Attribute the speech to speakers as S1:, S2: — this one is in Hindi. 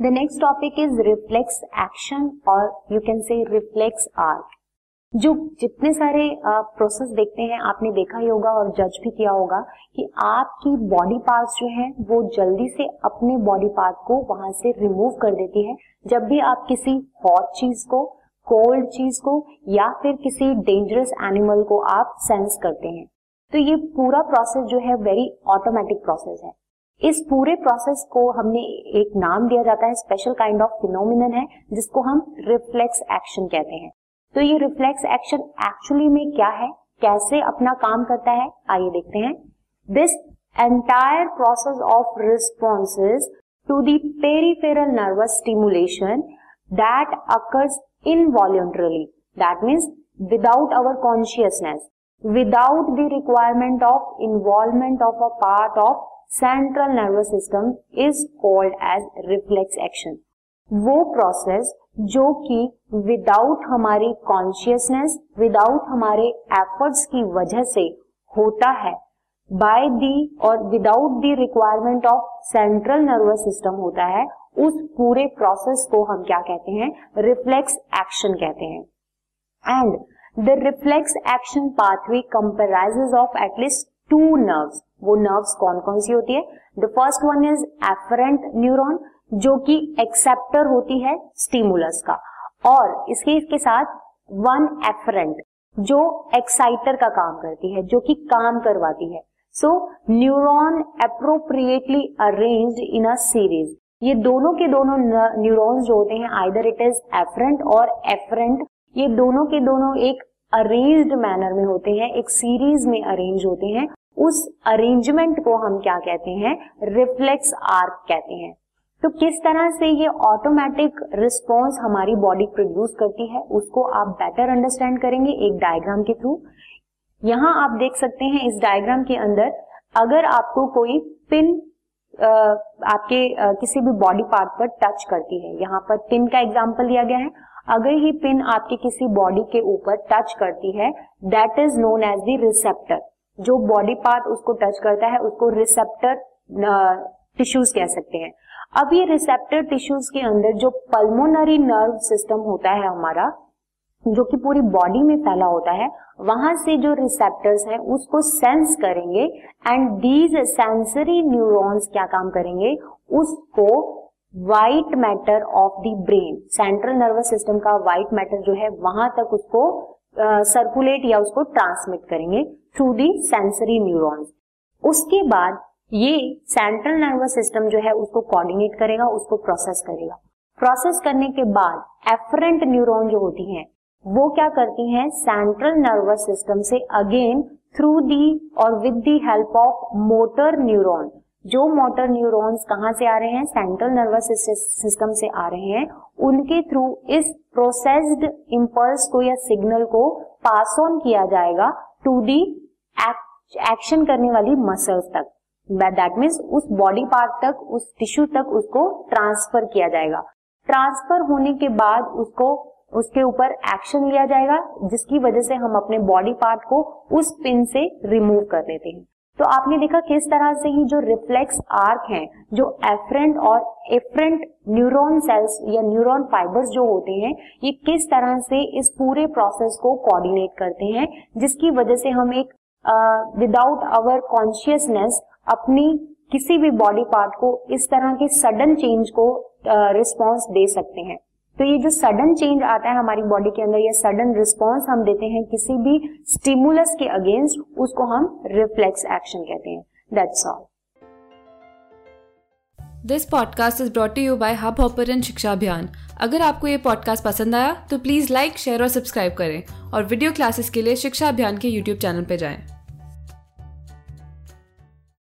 S1: The next topic is reflex action और you can say reflex arc जो जितने सारे प्रोसेस देखते हैं, आपने देखा ही होगा और जज भी किया होगा कि आपकी बॉडी पार्ट्स जो है, वो जल्दी से अपने बॉडी पार्ट को वहाँ से रिमूव कर देती है। जब भी आप किसी हॉट चीज़ को कोल्ड चीज़ को या फिर किसी डेंजरस एनिमल को आप सेंस करते हैं। तो ये पूरा प्रोसेस जो है वेरी ऑटोमेटिक प्रोसेस है। इस पूरे प्रोसेस को हमने एक नाम दिया जाता है स्पेशल काइंड ऑफ़ फिनोमिनन है, जिसको हम रिफ्लेक्स एक्शन कहते हैं। तो ये रिफ्लेक्स एक्शन एक्चुअली में क्या है? कैसे अपना काम करता है? आइए देखते हैं। This entire process of responses to the peripheral nervous stimulation that occurs involuntarily that means without our consciousness without the requirement of involvement of a part of central nervous system is called as reflex action वो प्रोसेस जो कि विदाउट हमारी कॉन्शियसनेस विदाउट हमारे एफर्ट्स की वजह से होता है बाय दी और without the requirement of central nervous system होता है, उस पूरे प्रोसेस को हम क्या कहते हैं? रिफ्लेक्स एक्शन कहते हैं। And the reflex action pathway comprises of at least two nerves वो नर्व्स कौन कौन सी होती है? The first one is afferent neuron जो कि एक्सेप्टर होती है स्टिमुलस का। और इसके इसके साथ वन एफरेंट जो एक्साइटर का काम करती है, जो कि काम करवाती है। So neuron appropriately arrange in a series ये दोनों के दोनों न्यूरॉन्स जो होते हैं आइदर इट इज़ एफरेंट और एफरेंट ये दोनों के दोनों एक अरेंज्ड मैनर में होते हैं, एक सीरीज़ में अरेंज होते हैं, उस अरेंजमेंट को हम क्या कहते हैं? रिफ्लेक्स आर्क कहते हैं। तो किस तरह से ये ऑटोमेटिक रिस्पॉन्स हमारी बॉडी प्रोड्यूस करती है, उसको आप बेटर अंडरस्टैंड करेंगे एक डायग्राम के थ्रू यहाँ आप देख सकते हैं, इस डायग्राम के अंदर अगर आपको कोई पिन आपके किसी भी बॉडी पार्ट पर टच करती है, यहाँ पर पिन का एग्ज़ाम्पल दिया गया है। अगर ही पिन आपके किसी बॉडी के ऊपर टच करती है that is known as the receptor जो बॉडी पार्ट उसको टच करता है, उसको रिसेप्टर टिश्यूज कह सकते हैं। अब ये रिसेप्टर टिश्यूज के अंदर जो पल्मोनरी नर्व सिस्टम होता है हमारा, जो कि पूरी बॉडी में फैला होता है, वहाँ से जो रिसेप्टर्स हैं, उसको सेंस करेंगे एंड दीज सेंसरी न्यूरॉन्स क्या काम करेंगे, उसको white matter of the brain central nervous system का व्हाइट मैटर जो है वहाँ तक उसको सर्कुलेट uh, या उसको ट्रांसमिट करेंगे थ्रू दी सेंसरी न्यूरॉन्स उसके बाद ये सेंट्रल नर्वस सिस्टम जो है उसको कोऑर्डिनेट करेगा उसको प्रोसेस करेगा। प्रोसेस करने के बाद एफरेंट न्यूरॉन जो होती हैं वो क्या करती हैं? सेंट्रल नर्वस सिस्टम से अगेन थ्रू दी और with the help of motor neuron जो मोटर न्यूरॉन्स कहाँ से आ रहे हैं? सेंट्रल नर्वस सिस्टम से आ रहे हैं। उनके थ्रू इस प्रोसेस्ड इम्पल्स को या सिग्नल को पास ऑन किया जाएगा टू दी एक्शन करने वाली मसल्स तक। दैट मीन्स उस बॉडी पार्ट तक, उस टिश्यू तक उसको ट्रांसफ़र किया जाएगा। ट्रांसफ़र होने के बाद उसको, उसके ऊपर एक्शन लिया जाएगा, जिसकी वजह से हम अपने बॉडी पार्ट को उस पिन से रिमूव कर देते हैं। तो आपने देखा किस तरह से ही जो रिफ्लेक्स आर्क हैं, जो एफरेंट और एफरेंट न्यूरॉन सेल्स या न्यूरॉन फाइबर्स जो होते हैं, ये किस तरह से इस पूरे प्रोसेस को कोऑर्डिनेट करते हैं, जिसकी वजह से हम एक विदाउट आवर कॉन्शियसनेस अपनी किसी भी बॉडी पार्ट को इस तरह के सडन चेंज को रिस्पॉन्स दे सकते हैं। तो ये जो सडन चेंज आता है हमारी बॉडी के अंदर, ये सडन रिस्पॉन्स हम देते हैं किसी भी स्टिमुलस के अगेंस्ट उसको हम रिफ्लेक्स एक्शन कहते हैं. That's all
S2: this podcast is brought you by Hubhopper शिक्षा अभियान अगर आपको ये पॉडकास्ट पसंद आया तो प्लीज़ लाइक शेयर और सब्सक्राइब करें और वीडियो क्लासेस के लिए शिक्षा अभियान के यूट्यूब चैनल पर जाएँ।